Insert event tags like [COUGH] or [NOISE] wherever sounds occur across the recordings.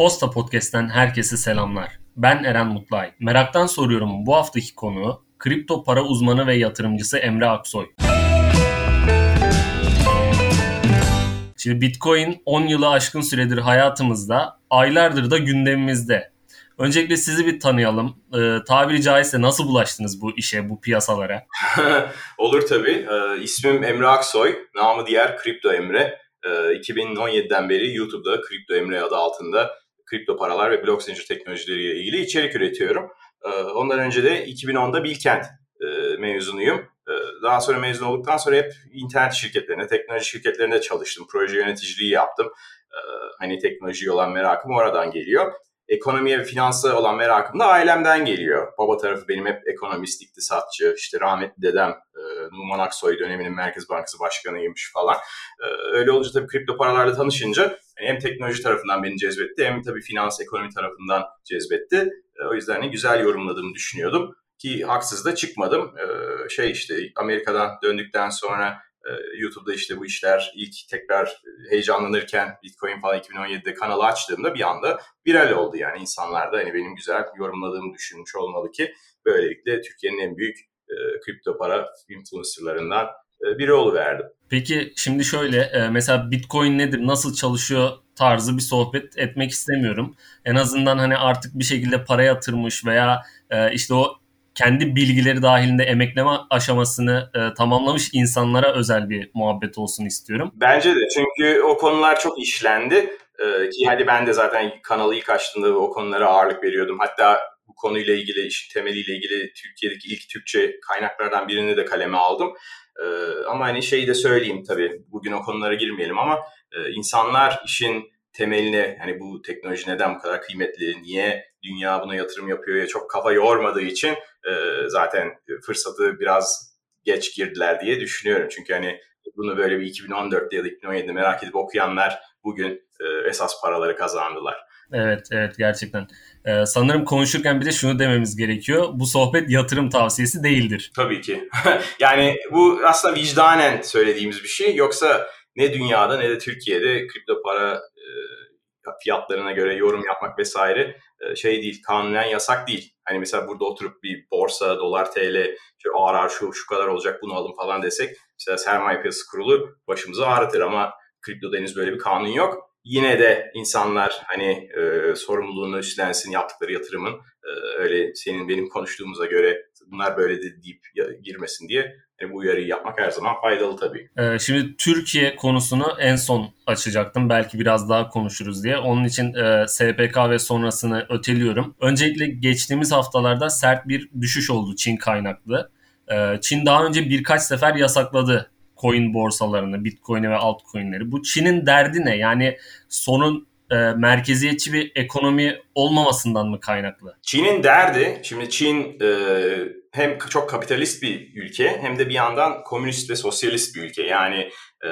Posta Podcast'ten herkese selamlar. Ben Eren Mutlay. Meraktan soruyorum bu haftaki konu kripto para uzmanı ve yatırımcısı Emre Aksoy. Şimdi Bitcoin 10 yılı aşkın süredir hayatımızda, aylardır da gündemimizde. Öncelikle sizi bir tanıyalım. Ee, tabiri caizse nasıl bulaştınız bu işe, bu piyasalara? [LAUGHS] Olur tabii. Ee, ismim Emre Aksoy, namı diğer Kripto Emre. Ee, 2017'den beri YouTube'da Kripto Emre adı altında kripto paralar ve blok zincir teknolojileriyle ilgili içerik üretiyorum. Ee, ondan önce de 2010'da Bilkent e, mezunuyum. Ee, daha sonra mezun olduktan sonra hep internet şirketlerine, teknoloji şirketlerinde çalıştım. Proje yöneticiliği yaptım. Ee, hani teknolojiye olan merakım oradan geliyor ekonomiye ve finansa olan merakım da ailemden geliyor. Baba tarafı benim hep ekonomist, iktisatçı, işte rahmetli dedem e, Numan Aksoy döneminin Merkez Bankası Başkanıymış falan. E, öyle olunca tabii kripto paralarla tanışınca yani hem teknoloji tarafından beni cezbetti hem tabii finans, ekonomi tarafından cezbetti. E, o yüzden de güzel yorumladığımı düşünüyordum ki haksız da çıkmadım. E, şey işte Amerika'dan döndükten sonra YouTube'da işte bu işler ilk tekrar heyecanlanırken Bitcoin falan 2017'de kanalı açtığımda bir anda viral oldu. Yani insanlar da hani benim güzel yorumladığımı düşünmüş olmalı ki böylelikle Türkiye'nin en büyük e, kripto para influencerlarından e, biri oluverdim. Peki şimdi şöyle e, mesela Bitcoin nedir, nasıl çalışıyor tarzı bir sohbet etmek istemiyorum. En azından hani artık bir şekilde para yatırmış veya e, işte o kendi bilgileri dahilinde emekleme aşamasını e, tamamlamış insanlara özel bir muhabbet olsun istiyorum. Bence de çünkü o konular çok işlendi. Ee, ki hadi ben de zaten kanalı ilk açtığımda o konulara ağırlık veriyordum. Hatta bu konuyla ilgili, işin temeliyle ilgili Türkiye'deki ilk Türkçe kaynaklardan birini de kaleme aldım. Ee, ama hani şeyi de söyleyeyim tabii, bugün o konulara girmeyelim ama e, insanlar işin temeline hani bu teknoloji neden bu kadar kıymetli, niye dünya buna yatırım yapıyor ya çok kafa yormadığı için e, zaten fırsatı biraz geç girdiler diye düşünüyorum. Çünkü hani bunu böyle bir 2014'te ya da 2017'de merak edip okuyanlar bugün e, esas paraları kazandılar. Evet, evet gerçekten. Ee, sanırım konuşurken bir de şunu dememiz gerekiyor. Bu sohbet yatırım tavsiyesi değildir. Tabii ki. [LAUGHS] yani bu aslında vicdanen söylediğimiz bir şey. Yoksa ne dünyada ne de Türkiye'de kripto para fiyatlarına göre yorum yapmak vesaire e, şey değil, kanunen yasak değil. Hani mesela burada oturup bir borsa, dolar, TL, işte ağır şu, şu kadar olacak bunu alın falan desek mesela sermaye piyasası kurulu başımızı ağrıtır ama kriptoda henüz böyle bir kanun yok. Yine de insanlar hani e, sorumluluğunu üstlensin yaptıkları yatırımın e, öyle senin benim konuştuğumuza göre bunlar böyle de deyip girmesin diye e, bu uyarıyı yapmak her zaman faydalı tabii. Ee, şimdi Türkiye konusunu en son açacaktım. Belki biraz daha konuşuruz diye. Onun için e, SPK ve sonrasını öteliyorum. Öncelikle geçtiğimiz haftalarda sert bir düşüş oldu Çin kaynaklı. E, Çin daha önce birkaç sefer yasakladı coin borsalarını, bitcoin'i ve altcoin'leri. Bu Çin'in derdi ne? Yani sorun e, merkeziyetçi bir ekonomi olmamasından mı kaynaklı? Çin'in derdi, şimdi Çin e, hem çok kapitalist bir ülke hem de bir yandan komünist ve sosyalist bir ülke. Yani e,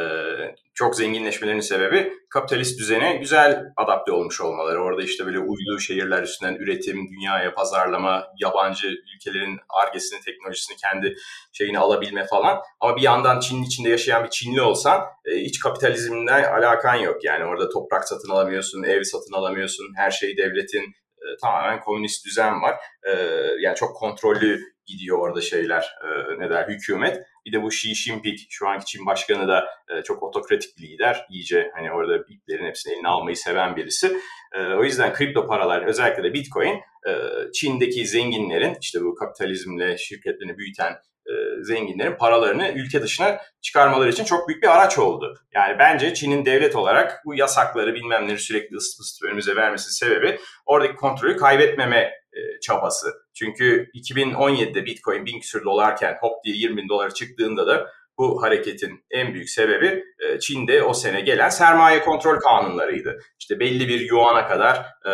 çok zenginleşmelerinin sebebi kapitalist düzene güzel adapte olmuş olmaları. Orada işte böyle uydu şehirler üstünden üretim, dünyaya pazarlama, yabancı ülkelerin argesini, teknolojisini kendi şeyini alabilme falan. Ama bir yandan Çin'in içinde yaşayan bir Çinli olsan e, hiç kapitalizmle alakan yok. Yani orada toprak satın alamıyorsun, ev satın alamıyorsun, her şey devletin e, tamamen komünist düzen var. E, yani çok kontrollü gidiyor orada şeyler e, ne der hükümet. Bir de bu Xi Jinping şu anki Çin başkanı da e, çok otokratik bir lider. İyice hani orada iplerin hepsini eline almayı seven birisi. E, o yüzden kripto paralar özellikle de Bitcoin e, Çin'deki zenginlerin işte bu kapitalizmle şirketlerini büyüten e, zenginlerin paralarını ülke dışına çıkarmaları için çok büyük bir araç oldu. Yani bence Çin'in devlet olarak bu yasakları bilmem neleri sürekli ısıtıp ısıtıp önümüze vermesinin sebebi oradaki kontrolü kaybetmeme e, çabası. Çünkü 2017'de Bitcoin bin küsür dolarken hop diye 20 bin dolara çıktığında da bu hareketin en büyük sebebi e, Çin'de o sene gelen sermaye kontrol kanunlarıydı. İşte belli bir yuana kadar e,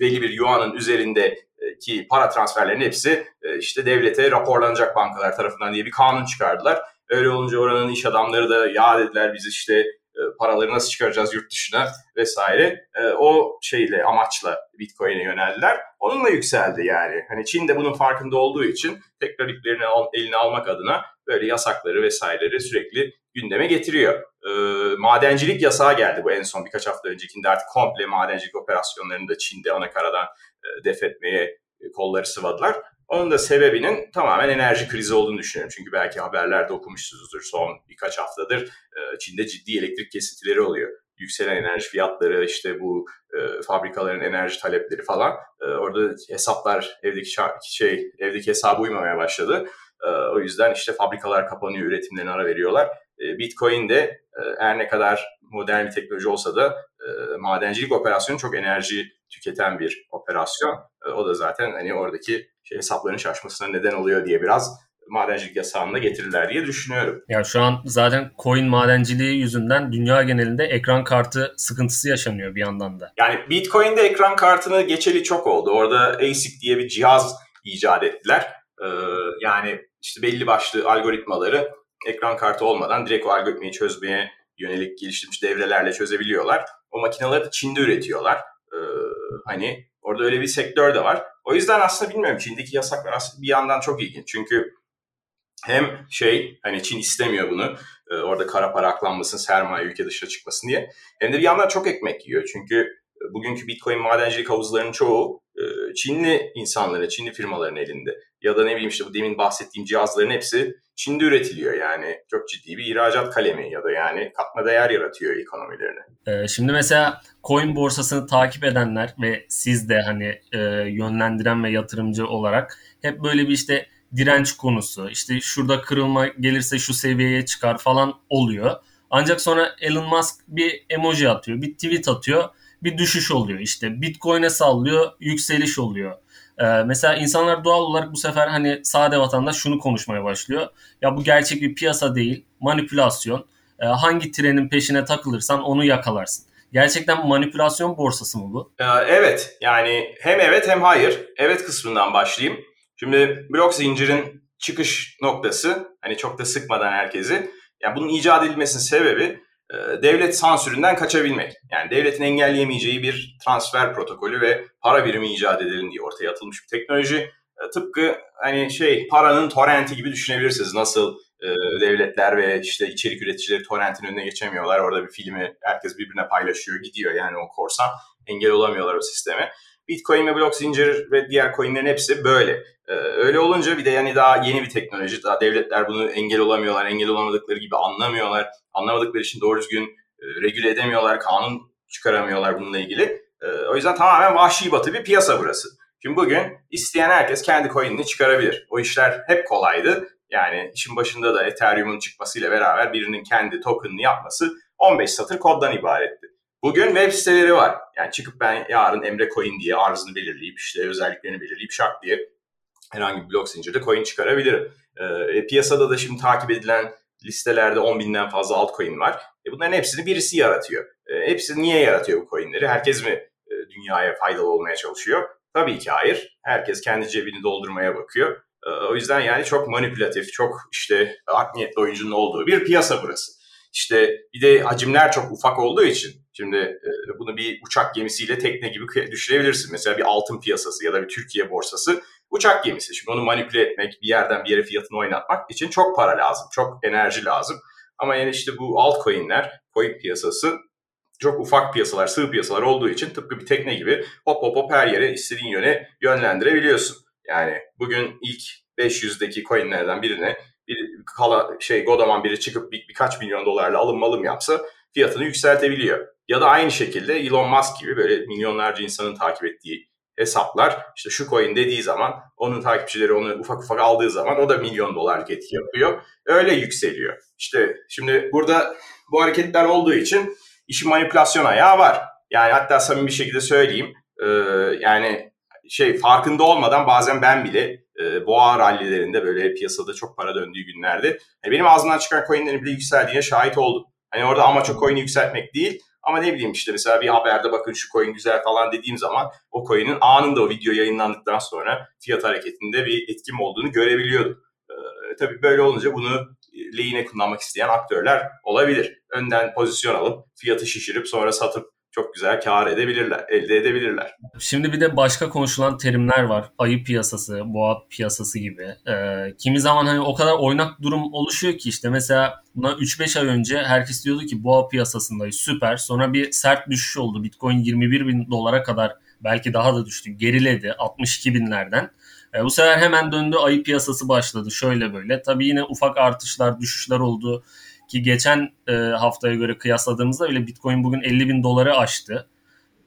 belli bir yuanın üzerindeki para transferlerinin hepsi e, işte devlete raporlanacak bankalar tarafından diye bir kanun çıkardılar. Öyle olunca oranın iş adamları da ya dediler biz işte paraları nasıl çıkaracağız yurt dışına vesaire. O şeyle amaçla Bitcoin'e yöneldiler. Onunla yükseldi yani. Hani Çin de bunun farkında olduğu için tekrar iplerini eline almak adına böyle yasakları vesaireleri sürekli gündeme getiriyor. E, madencilik yasağı geldi bu en son birkaç hafta öncekinde artık komple madencilik operasyonlarını da Çin'de ana karadan e, def etmeye e, kolları sıvadılar. Onun da sebebinin tamamen enerji krizi olduğunu düşünüyorum. Çünkü belki haberlerde okumuşsunuzdur son birkaç haftadır e, Çin'de ciddi elektrik kesintileri oluyor. Yükselen enerji fiyatları, işte bu e, fabrikaların enerji talepleri falan. E, orada hesaplar evdeki şey evdeki hesabı uymamaya başladı. E, o yüzden işte fabrikalar kapanıyor, üretimlerine ara veriyorlar. E, Bitcoin de e, ne kadar modern bir teknoloji olsa da e, madencilik operasyonu çok enerji tüketen bir operasyon. O da zaten hani oradaki şey, hesapların şaşmasına neden oluyor diye biraz madencilik yasağını getirirler diye düşünüyorum. Ya şu an zaten coin madenciliği yüzünden dünya genelinde ekran kartı sıkıntısı yaşanıyor bir yandan da. Yani Bitcoin'de ekran kartını geçeli çok oldu. Orada ASIC diye bir cihaz icat ettiler. Ee, yani işte belli başlı algoritmaları ekran kartı olmadan direkt o algoritmayı çözmeye yönelik geliştirilmiş devrelerle çözebiliyorlar. O makineleri de Çin'de üretiyorlar. Ee, hani orada öyle bir sektör de var. O yüzden aslında bilmiyorum Çin'deki yasaklar aslında bir yandan çok ilginç. Çünkü hem şey hani Çin istemiyor bunu e, orada kara para aklanmasın sermaye ülke dışına çıkmasın diye. Hem de bir yandan çok ekmek yiyor. Çünkü e, bugünkü Bitcoin madencilik havuzlarının çoğu e, Çinli insanların, Çinli firmaların elinde. Ya da ne bileyim işte bu demin bahsettiğim cihazların hepsi Çin'de üretiliyor yani. Çok ciddi bir ihracat kalemi ya da yani katma değer yaratıyor ekonomilerine. Şimdi mesela coin borsasını takip edenler ve siz de hani yönlendiren ve yatırımcı olarak hep böyle bir işte direnç konusu, işte şurada kırılma gelirse şu seviyeye çıkar falan oluyor. Ancak sonra Elon Musk bir emoji atıyor, bir tweet atıyor, bir düşüş oluyor. İşte Bitcoin'e sallıyor, yükseliş oluyor. Ee, mesela insanlar doğal olarak bu sefer hani sade vatandaş şunu konuşmaya başlıyor. Ya bu gerçek bir piyasa değil, manipülasyon. Ee, hangi trenin peşine takılırsan onu yakalarsın. Gerçekten manipülasyon borsası mı bu? Ee, evet yani hem evet hem hayır. Evet kısmından başlayayım. Şimdi blok zincirin çıkış noktası hani çok da sıkmadan herkesi. Yani bunun icat edilmesinin sebebi e, devlet sansüründen kaçabilmek. Yani devletin engelleyemeyeceği bir transfer protokolü ve para birimi icat edelim diye ortaya atılmış bir teknoloji. E, tıpkı hani şey paranın torrenti gibi düşünebilirsiniz. Nasıl e, devletler ve işte içerik üreticileri torrentin önüne geçemiyorlar. Orada bir filmi herkes birbirine paylaşıyor, gidiyor yani o korsan. Engel olamıyorlar o sisteme. Bitcoin ve blok zincir ve diğer coinlerin hepsi böyle. Ee, öyle olunca bir de yani daha yeni bir teknoloji. Daha devletler bunu engel olamıyorlar. Engel olamadıkları gibi anlamıyorlar. Anlamadıkları için doğru düzgün e, regüle edemiyorlar. Kanun çıkaramıyorlar bununla ilgili. E, o yüzden tamamen vahşi batı bir piyasa burası. Şimdi bugün isteyen herkes kendi coin'ini çıkarabilir. O işler hep kolaydı. Yani işin başında da Ethereum'un çıkmasıyla beraber birinin kendi token'ını yapması 15 satır koddan ibaretti. Bugün web siteleri var. Yani çıkıp ben yarın Emre Coin diye arzını belirleyip işte özelliklerini belirleyip şak diye herhangi bir blok zincirde coin çıkarabilirim. E, piyasada da şimdi takip edilen listelerde 10 binden fazla altcoin var. E, bunların hepsini birisi yaratıyor. E, hepsi niye yaratıyor bu coinleri? Herkes mi e, dünyaya faydalı olmaya çalışıyor? Tabii ki hayır. Herkes kendi cebini doldurmaya bakıyor. E, o yüzden yani çok manipülatif, çok işte art niyetli oyuncunun olduğu bir piyasa burası. İşte bir de hacimler çok ufak olduğu için şimdi e, bunu bir uçak gemisiyle tekne gibi düşünebilirsin. Mesela bir altın piyasası ya da bir Türkiye borsası uçak gemisi. Şimdi onu manipüle etmek, bir yerden bir yere fiyatını oynatmak için çok para lazım, çok enerji lazım. Ama yani işte bu altcoin'ler, coin piyasası çok ufak piyasalar, sığ piyasalar olduğu için tıpkı bir tekne gibi hop hop hop her yere istediğin yöne yönlendirebiliyorsun. Yani bugün ilk 500'deki coinlerden birine bir kala şey Godaman biri çıkıp bir, birkaç milyon dolarla alım malım yapsa fiyatını yükseltebiliyor. Ya da aynı şekilde Elon Musk gibi böyle milyonlarca insanın takip ettiği hesaplar işte şu coin dediği zaman onun takipçileri onu ufak ufak aldığı zaman o da milyon dolarlık etki yapıyor. Öyle yükseliyor. İşte şimdi burada bu hareketler olduğu için işin manipülasyon ayağı var. Yani hatta samimi bir şekilde söyleyeyim. E, yani şey farkında olmadan bazen ben bile e, boğa rallilerinde böyle piyasada çok para döndüğü günlerde yani benim ağzımdan çıkan coinlerin bile yükseldiğine şahit oldum. Hani orada amaç o coin'i yükseltmek değil ama ne bileyim işte mesela bir haberde bakın şu coin güzel falan dediğim zaman o coin'in anında o video yayınlandıktan sonra fiyat hareketinde bir etkim olduğunu görebiliyordum. Ee, tabii böyle olunca bunu lehine kullanmak isteyen aktörler olabilir. Önden pozisyon alıp fiyatı şişirip sonra satıp çok güzel kar edebilirler, elde edebilirler. Şimdi bir de başka konuşulan terimler var. Ayı piyasası, boğa piyasası gibi. Ee, kimi zaman hani o kadar oynak durum oluşuyor ki işte mesela buna 3-5 ay önce herkes diyordu ki boğa piyasasındayız süper. Sonra bir sert düşüş oldu. Bitcoin 21 bin dolara kadar belki daha da düştü. Geriledi 62 binlerden. E, bu sefer hemen döndü ayı piyasası başladı şöyle böyle. Tabii yine ufak artışlar düşüşler oldu. Ki geçen e, haftaya göre kıyasladığımızda bile Bitcoin bugün 50 bin doları aştı.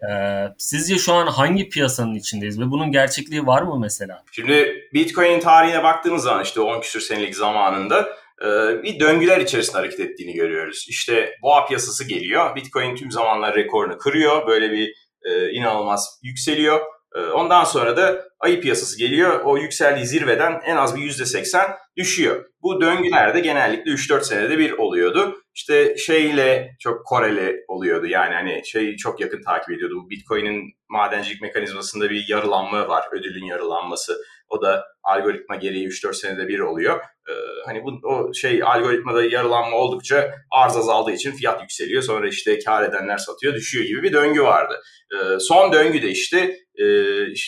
E, sizce şu an hangi piyasanın içindeyiz ve bunun gerçekliği var mı mesela? Şimdi Bitcoin'in tarihine baktığımız zaman işte 10 küsür senelik zamanında e, bir döngüler içerisinde hareket ettiğini görüyoruz. İşte boğa piyasası geliyor. Bitcoin tüm zamanlar rekorunu kırıyor. Böyle bir e, inanılmaz yükseliyor. Ee, ondan sonra da ayı piyasası geliyor. O yükseldiği zirveden en az bir %80 düşüyor. Bu döngülerde genellikle 3-4 senede bir oluyordu. İşte şeyle çok koreli oluyordu. Yani hani şeyi çok yakın takip ediyordu. Bu Bitcoin'in madencilik mekanizmasında bir yarılanma var. Ödülün yarılanması. O da algoritma gereği 3-4 senede bir oluyor. Ee, hani bu o şey algoritmada yarılanma oldukça arz azaldığı için fiyat yükseliyor. Sonra işte kar edenler satıyor, düşüyor gibi bir döngü vardı. Ee, son döngü de işte e,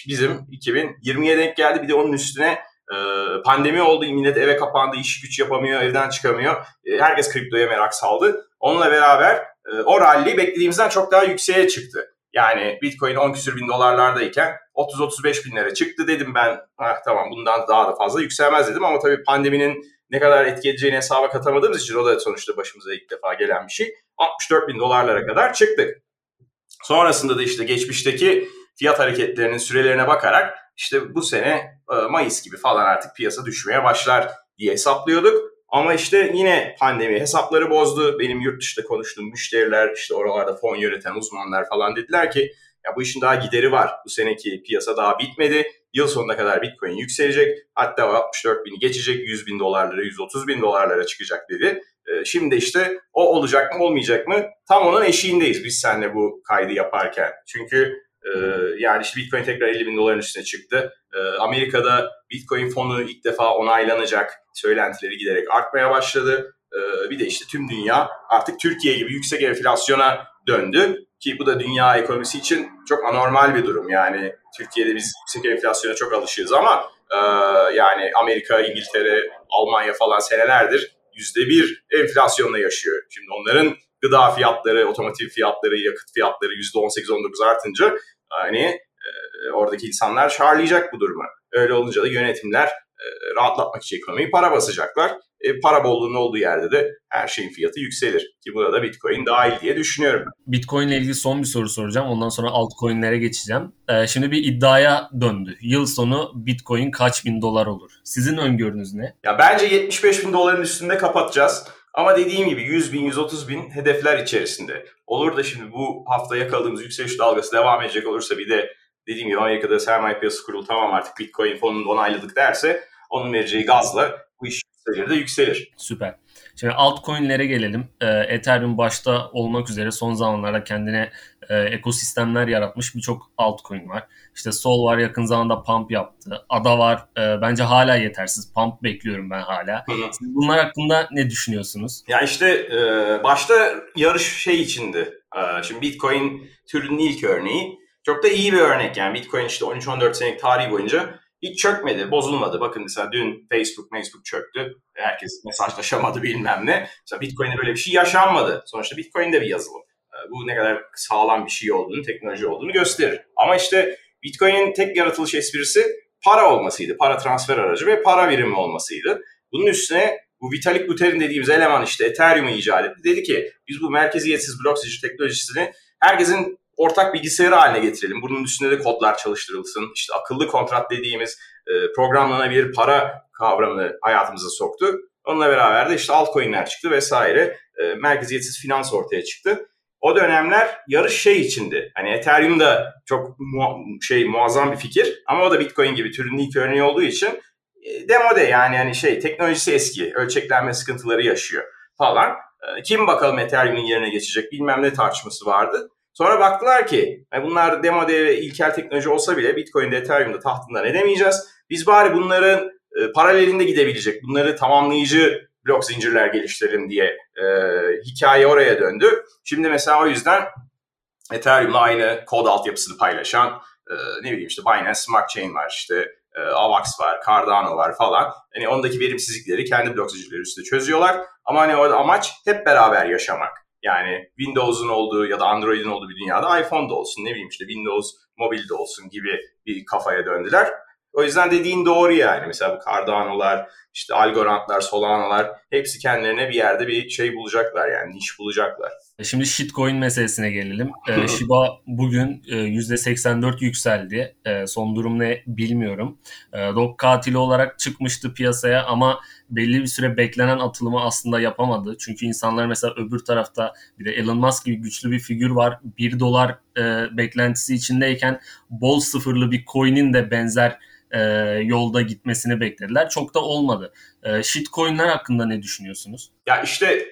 bizim 2020'ye denk geldi. Bir de onun üstüne e, pandemi oldu. Millet eve kapandı, iş güç yapamıyor, evden çıkamıyor. E, herkes kriptoya merak saldı. Onunla beraber e, o rally beklediğimizden çok daha yükseğe çıktı. Yani Bitcoin 10 küsür bin dolarlardayken 30-35 binlere çıktı dedim ben. Ah, tamam bundan daha da fazla yükselmez dedim ama tabii pandeminin ne kadar etki edeceğini hesaba katamadığımız için o da sonuçta başımıza ilk defa gelen bir şey. 64 bin dolarlara kadar çıktık. Sonrasında da işte geçmişteki fiyat hareketlerinin sürelerine bakarak işte bu sene e, Mayıs gibi falan artık piyasa düşmeye başlar diye hesaplıyorduk. Ama işte yine pandemi hesapları bozdu. Benim yurt dışında konuştuğum müşteriler, işte oralarda fon yöneten uzmanlar falan dediler ki ya bu işin daha gideri var. Bu seneki piyasa daha bitmedi. Yıl sonuna kadar Bitcoin yükselecek. Hatta 64 bini geçecek. 100 bin dolarlara, 130 bin dolarlara çıkacak dedi. E, şimdi işte o olacak mı olmayacak mı? Tam onun eşiğindeyiz biz seninle bu kaydı yaparken. Çünkü e, yani işte Bitcoin tekrar 50 bin doların üstüne çıktı. E, Amerika'da Bitcoin fonu ilk defa onaylanacak söylentileri giderek artmaya başladı. E, bir de işte tüm dünya artık Türkiye gibi yüksek enflasyona döndü. Ki bu da dünya ekonomisi için çok anormal bir durum. Yani Türkiye'de biz yüksek enflasyona çok alışığız ama e, yani Amerika, İngiltere, Almanya falan senelerdir yüzde bir enflasyonla yaşıyor. Şimdi onların gıda fiyatları, otomotiv fiyatları, yakıt fiyatları yüzde on sekiz on dokuz artınca hani e, oradaki insanlar şarlayacak bu durumu. Öyle olunca da yönetimler e, rahatlatmak için ekonomiyi para basacaklar. E, para bolluğunun olduğu yerde de her şeyin fiyatı yükselir. Ki buna da Bitcoin dahil diye düşünüyorum. Bitcoin ile ilgili son bir soru soracağım. Ondan sonra altcoin'lere geçeceğim. E, şimdi bir iddiaya döndü. Yıl sonu Bitcoin kaç bin dolar olur? Sizin öngörünüz ne? Ya bence 75 bin doların üstünde kapatacağız. Ama dediğim gibi 100 bin, 130 bin hedefler içerisinde. Olur da şimdi bu hafta yakaladığımız yükseliş dalgası devam edecek olursa bir de dediğim gibi Amerika'da sermaye piyasası kurulu tamam artık Bitcoin fonunu onayladık derse onun vereceği gazla bu iş de yükselir. Süper. Şimdi altcoin'lere gelelim. Ee, Ethereum başta olmak üzere son zamanlarda kendine e, ekosistemler yaratmış birçok altcoin var. İşte Sol var yakın zamanda Pump yaptı. Ada var e, bence hala yetersiz. Pump bekliyorum ben hala. Siz bunlar hakkında ne düşünüyorsunuz? Ya işte e, başta yarış şey içindi. E, şimdi Bitcoin türünün ilk örneği. Çok da iyi bir örnek yani Bitcoin işte 13-14 senelik tarihi boyunca hiç çökmedi, bozulmadı. Bakın mesela dün Facebook, Facebook çöktü. Herkes mesajlaşamadı bilmem ne. Mesela Bitcoin'de böyle bir şey yaşanmadı. Sonuçta Bitcoin de bir yazılım. Ee, bu ne kadar sağlam bir şey olduğunu, teknoloji olduğunu gösterir. Ama işte Bitcoin'in tek yaratılış esprisi para olmasıydı. Para transfer aracı ve para birimi olmasıydı. Bunun üstüne bu Vitalik Buterin dediğimiz eleman işte Ethereum'u icat etti. Dedi ki biz bu merkeziyetsiz blok zincir teknolojisini herkesin ortak bilgisayarı haline getirelim. Bunun üstünde de kodlar çalıştırılsın. İşte akıllı kontrat dediğimiz e, programlanabilir para kavramını hayatımıza soktu. Onunla beraber de işte altcoin'ler çıktı vesaire. E, merkeziyetsiz finans ortaya çıktı. O dönemler yarış şey içindi. Hani Ethereum da çok mu- şey muazzam bir fikir ama o da Bitcoin gibi türün ilk örneği olduğu için e, demode yani hani şey teknolojisi eski, ölçeklenme sıkıntıları yaşıyor falan. E, kim bakalım Ethereum'un yerine geçecek bilmem ne tartışması vardı. Sonra baktılar ki bunlar demo ve ilkel teknoloji olsa bile Bitcoin'de Ethereum'da tahtından edemeyeceğiz. Biz bari bunların e, paralelinde gidebilecek, bunları tamamlayıcı blok zincirler geliştirelim diye e, hikaye oraya döndü. Şimdi mesela o yüzden Ethereum'la aynı kod altyapısını paylaşan e, ne bileyim işte Binance Smart Chain var işte e, Avax var, Cardano var falan. Hani ondaki verimsizlikleri kendi blok zincirleri üstünde çözüyorlar. Ama hani orada amaç hep beraber yaşamak. Yani Windows'un olduğu ya da Android'in olduğu bir dünyada iPhone'da olsun, ne bileyim işte Windows mobilde olsun gibi bir kafaya döndüler. O yüzden dediğin doğru yani. Mesela bu Cardano'lar, işte Algorand'lar, Solana'lar hepsi kendilerine bir yerde bir şey bulacaklar yani niş bulacaklar. E, şimdi shitcoin meselesine gelelim. Ee, Shiba bugün e, %84 yükseldi. E, son durum ne bilmiyorum. E, dog katili olarak çıkmıştı piyasaya ama belli bir süre beklenen atılımı aslında yapamadı. Çünkü insanlar mesela öbür tarafta bir de Elon Musk gibi güçlü bir figür var. 1 dolar e, beklentisi içindeyken bol sıfırlı bir coin'in de benzer e, yolda gitmesini beklediler. Çok da olmadı. E, shitcoin'ler hakkında ne düşünüyorsunuz? Ya işte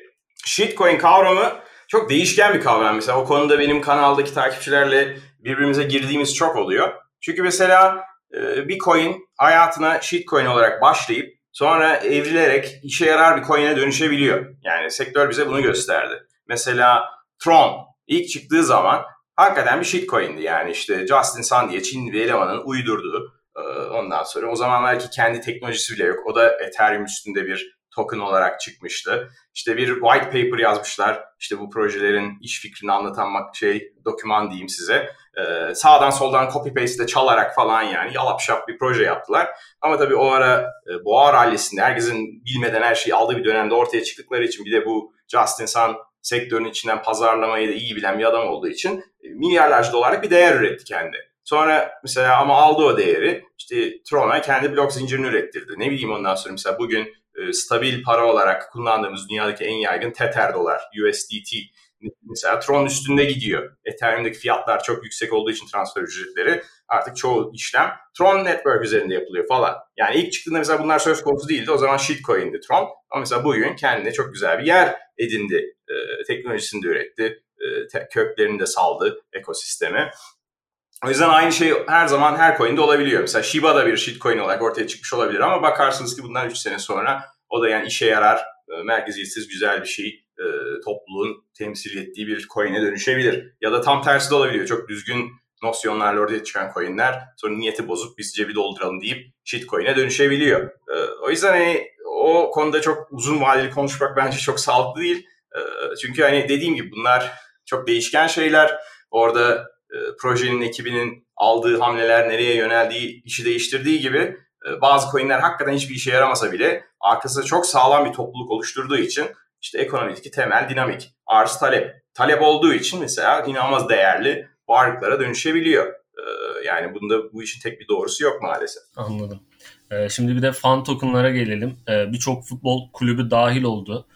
shitcoin kavramı çok değişken bir kavram. Mesela o konuda benim kanaldaki takipçilerle birbirimize girdiğimiz çok oluyor. Çünkü mesela e, bir coin hayatına shitcoin olarak başlayıp sonra evrilerek işe yarar bir coin'e dönüşebiliyor. Yani sektör bize bunu gösterdi. Mesela Tron ilk çıktığı zaman hakikaten bir shitcoin'di. Yani işte Justin Sun diye Çinli bir elemanın uydurduğu ee, ondan sonra o zamanlar ki kendi teknolojisi bile yok. O da Ethereum üstünde bir token olarak çıkmıştı. İşte bir white paper yazmışlar. İşte bu projelerin iş fikrini anlatan şey doküman diyeyim size. Ee, sağdan soldan copy paste çalarak falan yani yalap şap bir proje yaptılar. Ama tabii o ara e, boğa rallisinde herkesin bilmeden her şeyi aldığı bir dönemde ortaya çıktıkları için bir de bu Justin Sun sektörün içinden pazarlamayı da iyi bilen bir adam olduğu için e, milyarlarca dolarlık bir değer üretti kendi. Sonra mesela ama aldı o değeri işte Tron'a kendi blok zincirini ürettirdi. Ne bileyim ondan sonra mesela bugün e, stabil para olarak kullandığımız dünyadaki en yaygın Tether dolar, USDT mesela Tron üstünde gidiyor. Ethereum'daki fiyatlar çok yüksek olduğu için transfer ücretleri artık çoğu işlem Tron Network üzerinde yapılıyor falan. Yani ilk çıktığında mesela bunlar söz konusu değildi. O zaman shitcoin'di Tron. Ama mesela bugün kendine çok güzel bir yer edindi. E, teknolojisini de üretti. E, köklerini de saldı ekosisteme. O yüzden aynı şey her zaman her coin'de olabiliyor. Mesela Shiba da bir shitcoin olarak ortaya çıkmış olabilir ama bakarsınız ki bundan 3 sene sonra o da yani işe yarar, e, merkeziyetsiz güzel bir şey, e, topluluğun temsil ettiği bir coin'e dönüşebilir. Ya da tam tersi de olabiliyor. Çok düzgün nosyonlarla ortaya çıkan coin'ler sonra niyeti bozup biz cebi dolduralım deyip shitcoin'e dönüşebiliyor. E, o yüzden hani o konuda çok uzun vadeli konuşmak bence çok sağlıklı değil. Çünkü hani dediğim gibi bunlar çok değişken şeyler. Orada e, projenin ekibinin aldığı hamleler nereye yöneldiği, işi değiştirdiği gibi e, bazı coinler hakikaten hiçbir işe yaramasa bile arkasında çok sağlam bir topluluk oluşturduğu için işte ekonomideki temel dinamik, arz talep. Talep olduğu için mesela inanılmaz değerli varlıklara dönüşebiliyor. E, yani bunda bu işin tek bir doğrusu yok maalesef. Anladım. Şimdi bir de fan tokenlara gelelim. Birçok futbol kulübü dahil oldu.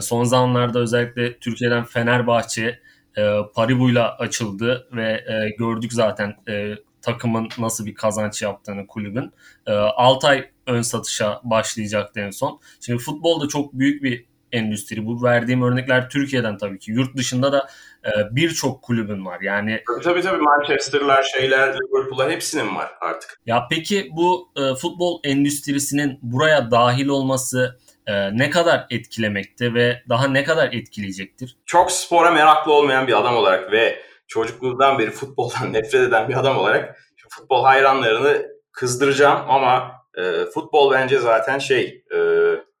Son zamanlarda özellikle Türkiye'den Fenerbahçe, e, Paribu'yla açıldı ve e, gördük zaten e, takımın nasıl bir kazanç yaptığını kulübün. E, 6 ay ön satışa başlayacaktı en son. Şimdi futbolda çok büyük bir endüstri. Bu verdiğim örnekler Türkiye'den tabii ki. Yurt dışında da e, birçok kulübün var. Yani tabii tabii Manchester'lar, şeyler, Liverpool'lar hepsinin var artık. Ya peki bu e, futbol endüstrisinin buraya dahil olması e, ne kadar etkilemekte ve daha ne kadar etkileyecektir? Çok spora meraklı olmayan bir adam olarak ve çocukluğundan beri futboldan [LAUGHS] nefret eden bir adam olarak futbol hayranlarını kızdıracağım ama e, futbol bence zaten şey e,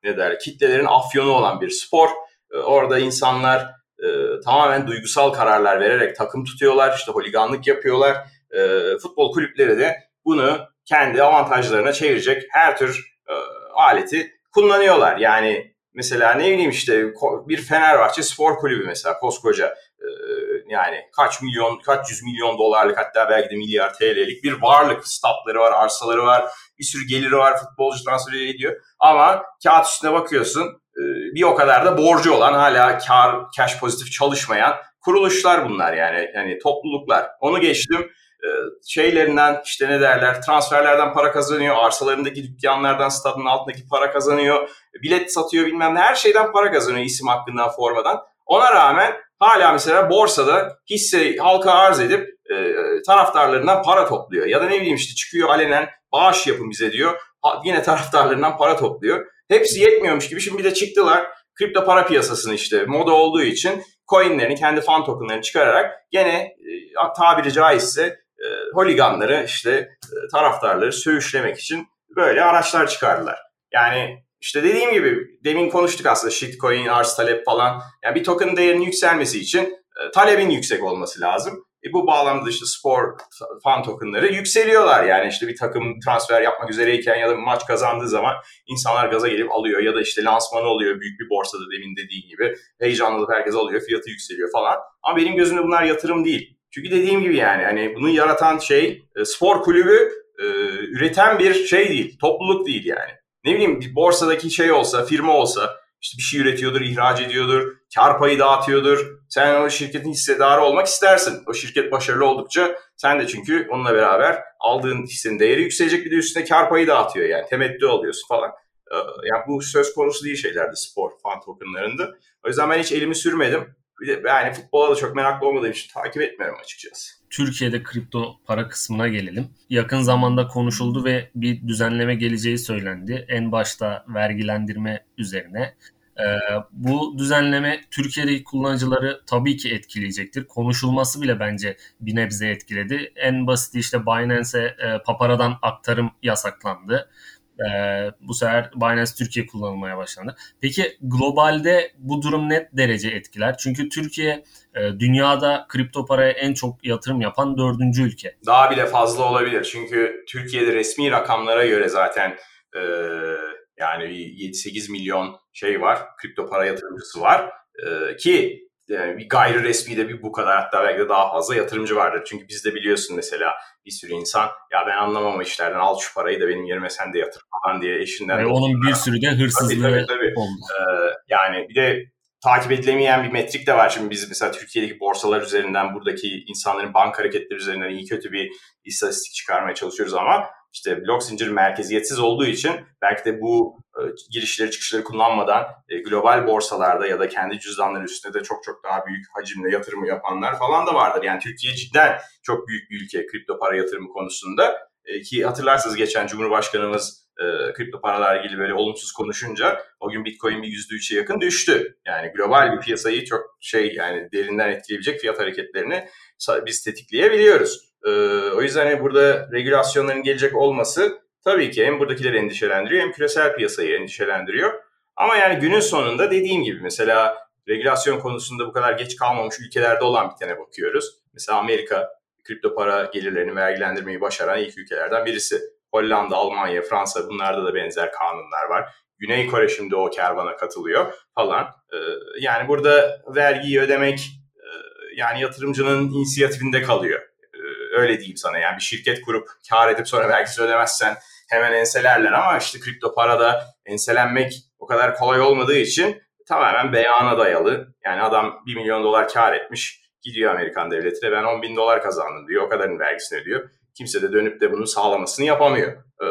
ne der kitlelerin afyonu olan bir spor. E, orada insanlar e, tamamen duygusal kararlar vererek takım tutuyorlar, işte holiganlık yapıyorlar. E, futbol kulüpleri de bunu kendi avantajlarına çevirecek her tür e, aleti kullanıyorlar. Yani mesela ne bileyim işte bir Fenerbahçe spor kulübü mesela koskoca e, yani kaç milyon, kaç yüz milyon dolarlık hatta belki de milyar TL'lik bir varlık statları var, arsaları var, bir sürü geliri var, futbolcu transferi ediyor. Ama kağıt üstüne bakıyorsun e, bir o kadar da borcu olan hala kar, cash pozitif çalışmayan kuruluşlar bunlar yani. Yani topluluklar. Onu geçtim e, şeylerinden işte ne derler transferlerden para kazanıyor, arsalarındaki dükkanlardan stadın altındaki para kazanıyor, bilet satıyor bilmem ne her şeyden para kazanıyor isim hakkından formadan. Ona rağmen hala mesela borsada hisse halka arz edip e, taraftarlarından para topluyor. Ya da ne bileyim işte çıkıyor alenen bağış yapın bize diyor. yine taraftarlarından para topluyor. Hepsi yetmiyormuş gibi şimdi bir de çıktılar kripto para piyasasını işte moda olduğu için coinlerini kendi fan tokenlarını çıkararak gene e, tabiri caizse e, holiganları işte e, taraftarları söğüşlemek için böyle araçlar çıkardılar. Yani işte dediğim gibi demin konuştuk aslında shitcoin, arz talep falan. Yani bir token değerinin yükselmesi için e, talebin yüksek olması lazım. E bu bağlamda işte spor fan tokenları yükseliyorlar yani işte bir takım transfer yapmak üzereyken ya da bir maç kazandığı zaman insanlar gaza gelip alıyor ya da işte lansmanı oluyor büyük bir borsada demin dediğin gibi heyecanlanıp herkes alıyor fiyatı yükseliyor falan. Ama benim gözümde bunlar yatırım değil. Çünkü dediğim gibi yani hani bunu yaratan şey e, spor kulübü e, üreten bir şey değil, topluluk değil yani. Ne bileyim bir borsadaki şey olsa, firma olsa işte bir şey üretiyordur, ihraç ediyordur, kar payı dağıtıyordur. Sen o şirketin hissedarı olmak istersin. O şirket başarılı oldukça sen de çünkü onunla beraber aldığın hissenin değeri yükselecek bir de üstüne kar payı dağıtıyor yani temettü oluyorsun falan. Ee, yani bu söz konusu değil şeylerdi spor fan tokenlarında. O yüzden ben hiç elimi sürmedim. Yani futbola da çok meraklı olmadığım için takip etmiyorum açıkçası. Türkiye'de kripto para kısmına gelelim. Yakın zamanda konuşuldu ve bir düzenleme geleceği söylendi. En başta vergilendirme üzerine. Ee, bu düzenleme Türkiye'deki kullanıcıları tabii ki etkileyecektir. Konuşulması bile bence bir nebze etkiledi. En basit işte Binance'e e, paparadan aktarım yasaklandı. E, bu sefer Binance Türkiye kullanılmaya başlandı. Peki globalde bu durum net derece etkiler? Çünkü Türkiye e, dünyada kripto paraya en çok yatırım yapan dördüncü ülke. Daha bile fazla olabilir. Çünkü Türkiye'de resmi rakamlara göre zaten e, yani 7-8 milyon şey var, kripto para yatırımcısı var. E, ki yani bir gayri resmi de bir bu kadar hatta belki de daha fazla yatırımcı vardır. Çünkü bizde biliyorsun mesela bir sürü insan ya ben anlamam işlerden al şu parayı da benim yerime sen de yatır falan diye eşinden. Ve onun bir sürü de hırsızlığı tabii, tabii, tabii. oldu. Ee, yani bir de takip edilemeyen bir metrik de var. Şimdi biz mesela Türkiye'deki borsalar üzerinden buradaki insanların banka hareketleri üzerinden iyi kötü bir istatistik çıkarmaya çalışıyoruz ama işte blok zincir merkeziyetsiz olduğu için belki de bu e, girişleri çıkışları kullanmadan e, global borsalarda ya da kendi cüzdanları üstünde de çok çok daha büyük hacimle yatırımı yapanlar falan da vardır. Yani Türkiye cidden çok büyük bir ülke kripto para yatırımı konusunda e, ki hatırlarsınız geçen Cumhurbaşkanımız e, kripto paralar ilgili böyle olumsuz konuşunca o gün Bitcoin bir yüzde üçe yakın düştü. Yani global bir piyasayı çok şey yani derinden etkileyebilecek fiyat hareketlerini biz tetikleyebiliyoruz. E, o yüzden hani burada regülasyonların gelecek olması tabii ki hem buradakileri endişelendiriyor hem küresel piyasayı endişelendiriyor. Ama yani günün sonunda dediğim gibi mesela regülasyon konusunda bu kadar geç kalmamış ülkelerde olan bir tane bakıyoruz. Mesela Amerika kripto para gelirlerini vergilendirmeyi başaran ilk ülkelerden birisi. Hollanda, Almanya, Fransa bunlarda da benzer kanunlar var. Güney Kore şimdi o kervana katılıyor falan. Ee, yani burada vergiyi ödemek e, yani yatırımcının inisiyatifinde kalıyor. Öyle diyeyim sana yani bir şirket kurup kar edip sonra vergisi ödemezsen hemen enselerler ama işte kripto parada enselenmek o kadar kolay olmadığı için tamamen beyana dayalı. Yani adam 1 milyon dolar kar etmiş gidiyor Amerikan devletine ben 10 bin dolar kazandım diyor o kadarın vergisini ödüyor. Kimse de dönüp de bunun sağlamasını yapamıyor. Ee,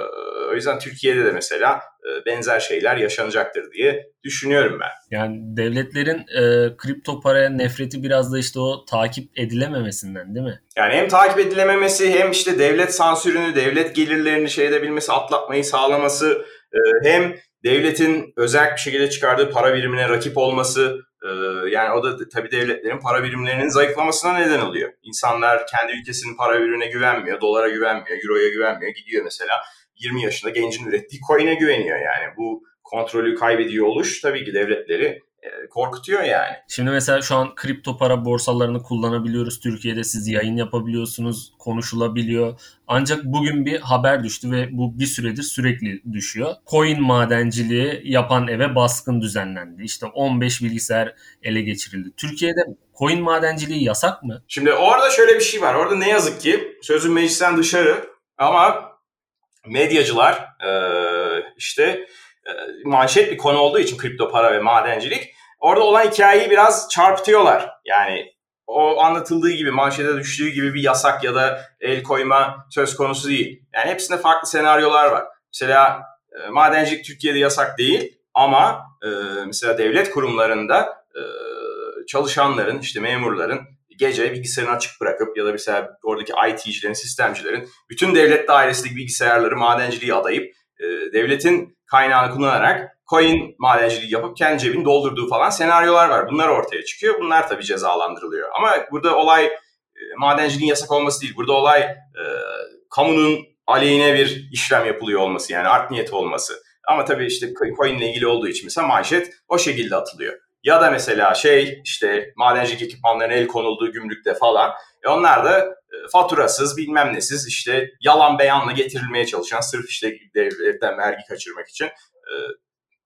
o yüzden Türkiye'de de mesela e, benzer şeyler yaşanacaktır diye düşünüyorum ben. Yani devletlerin e, kripto paraya nefreti biraz da işte o takip edilememesinden değil mi? Yani hem takip edilememesi hem işte devlet sansürünü, devlet gelirlerini şey edebilmesi, atlatmayı sağlaması e, hem devletin özel bir şekilde çıkardığı para birimine rakip olması yani o da tabii devletlerin para birimlerinin zayıflamasına neden oluyor. İnsanlar kendi ülkesinin para birimine güvenmiyor, dolara güvenmiyor, euroya güvenmiyor. Gidiyor mesela 20 yaşında gencin ürettiği coin'e güveniyor yani. Bu kontrolü kaybediyor oluş tabii ki devletleri korkutuyor yani. Şimdi mesela şu an kripto para borsalarını kullanabiliyoruz. Türkiye'de siz yayın yapabiliyorsunuz, konuşulabiliyor. Ancak bugün bir haber düştü ve bu bir süredir sürekli düşüyor. Coin madenciliği yapan eve baskın düzenlendi. İşte 15 bilgisayar ele geçirildi. Türkiye'de coin madenciliği yasak mı? Şimdi orada şöyle bir şey var. Orada ne yazık ki sözün meclisten dışarı ama medyacılar işte manşet bir konu olduğu için kripto para ve madencilik orada olan hikayeyi biraz çarpıtıyorlar. Yani o anlatıldığı gibi manşete düştüğü gibi bir yasak ya da el koyma söz konusu değil. Yani hepsinde farklı senaryolar var. Mesela e, madencilik Türkiye'de yasak değil ama e, mesela devlet kurumlarında e, çalışanların işte memurların gece bilgisayarını açık bırakıp ya da mesela oradaki IT'cilerin, sistemcilerin bütün devlet dairesindeki bilgisayarları madenciliği adayıp e, devletin kaynağını kullanarak coin madenciliği yapıp kendi cebini doldurduğu falan senaryolar var. Bunlar ortaya çıkıyor. Bunlar tabii cezalandırılıyor. Ama burada olay e, madenciliğin yasak olması değil. Burada olay e, kamunun aleyhine bir işlem yapılıyor olması yani art niyeti olması. Ama tabii işte coin ile ilgili olduğu için mesela manşet o şekilde atılıyor. Ya da mesela şey işte madencilik ekipmanlarına el konulduğu gümrükte falan. E onlar da e, faturasız bilmem nesiz işte yalan beyanla getirilmeye çalışan sırf işte devletten vergi kaçırmak için e,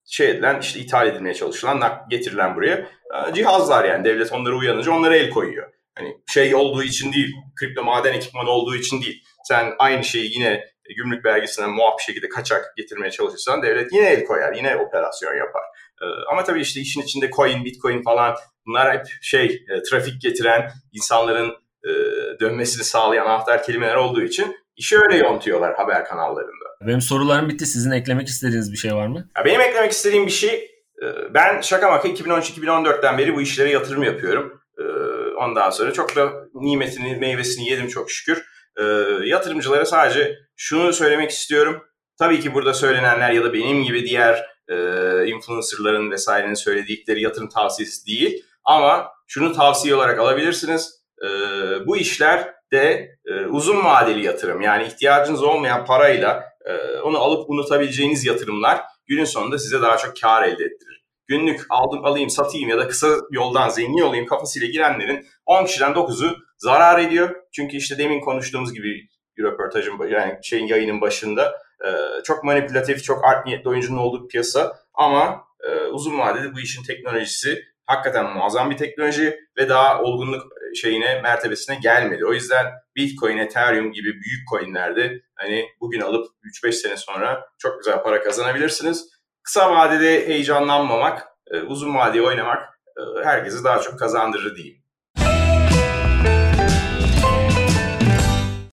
şey edilen işte ithal edilmeye çalışılan getirilen buraya e, cihazlar yani devlet onları uyanınca onlara el koyuyor. Hani şey olduğu için değil, kripto maden ekipmanı olduğu için değil. Sen aynı şeyi yine gümrük vergisinden muaf şekilde kaçak getirmeye çalışırsan devlet yine el koyar, yine operasyon yapar. Ee, ama tabii işte işin içinde coin, bitcoin falan bunlar hep şey e, trafik getiren, insanların e, dönmesini sağlayan anahtar kelimeler olduğu için işi öyle yontuyorlar haber kanallarında. Benim sorularım bitti. Sizin eklemek istediğiniz bir şey var mı? Ya benim eklemek istediğim bir şey, e, ben şaka maka 2013-2014'ten beri bu işlere yatırım yapıyorum. Ondan sonra çok da nimetini, meyvesini yedim çok şükür. Yatırımcılara sadece şunu söylemek istiyorum. Tabii ki burada söylenenler ya da benim gibi diğer e, influencerların vesairenin söyledikleri yatırım tavsiyesi değil. Ama şunu tavsiye olarak alabilirsiniz. E, bu işler de e, uzun vadeli yatırım. Yani ihtiyacınız olmayan parayla e, onu alıp unutabileceğiniz yatırımlar günün sonunda size daha çok kar elde ettirir. Günlük aldım alayım satayım ya da kısa yoldan zengin olayım kafasıyla girenlerin 10 kişiden 9'u zarar ediyor. Çünkü işte demin konuştuğumuz gibi röportajın yani şeyin yayının başında e, çok manipülatif, çok art niyetli oyuncunun olduğu bir piyasa ama e, uzun vadede bu işin teknolojisi hakikaten muazzam bir teknoloji ve daha olgunluk şeyine mertebesine gelmedi. O yüzden Bitcoin, Ethereum gibi büyük coinlerde hani bugün alıp 3-5 sene sonra çok güzel para kazanabilirsiniz. Kısa vadede heyecanlanmamak, e, uzun vadeye oynamak e, herkese daha çok kazandırır diyeyim.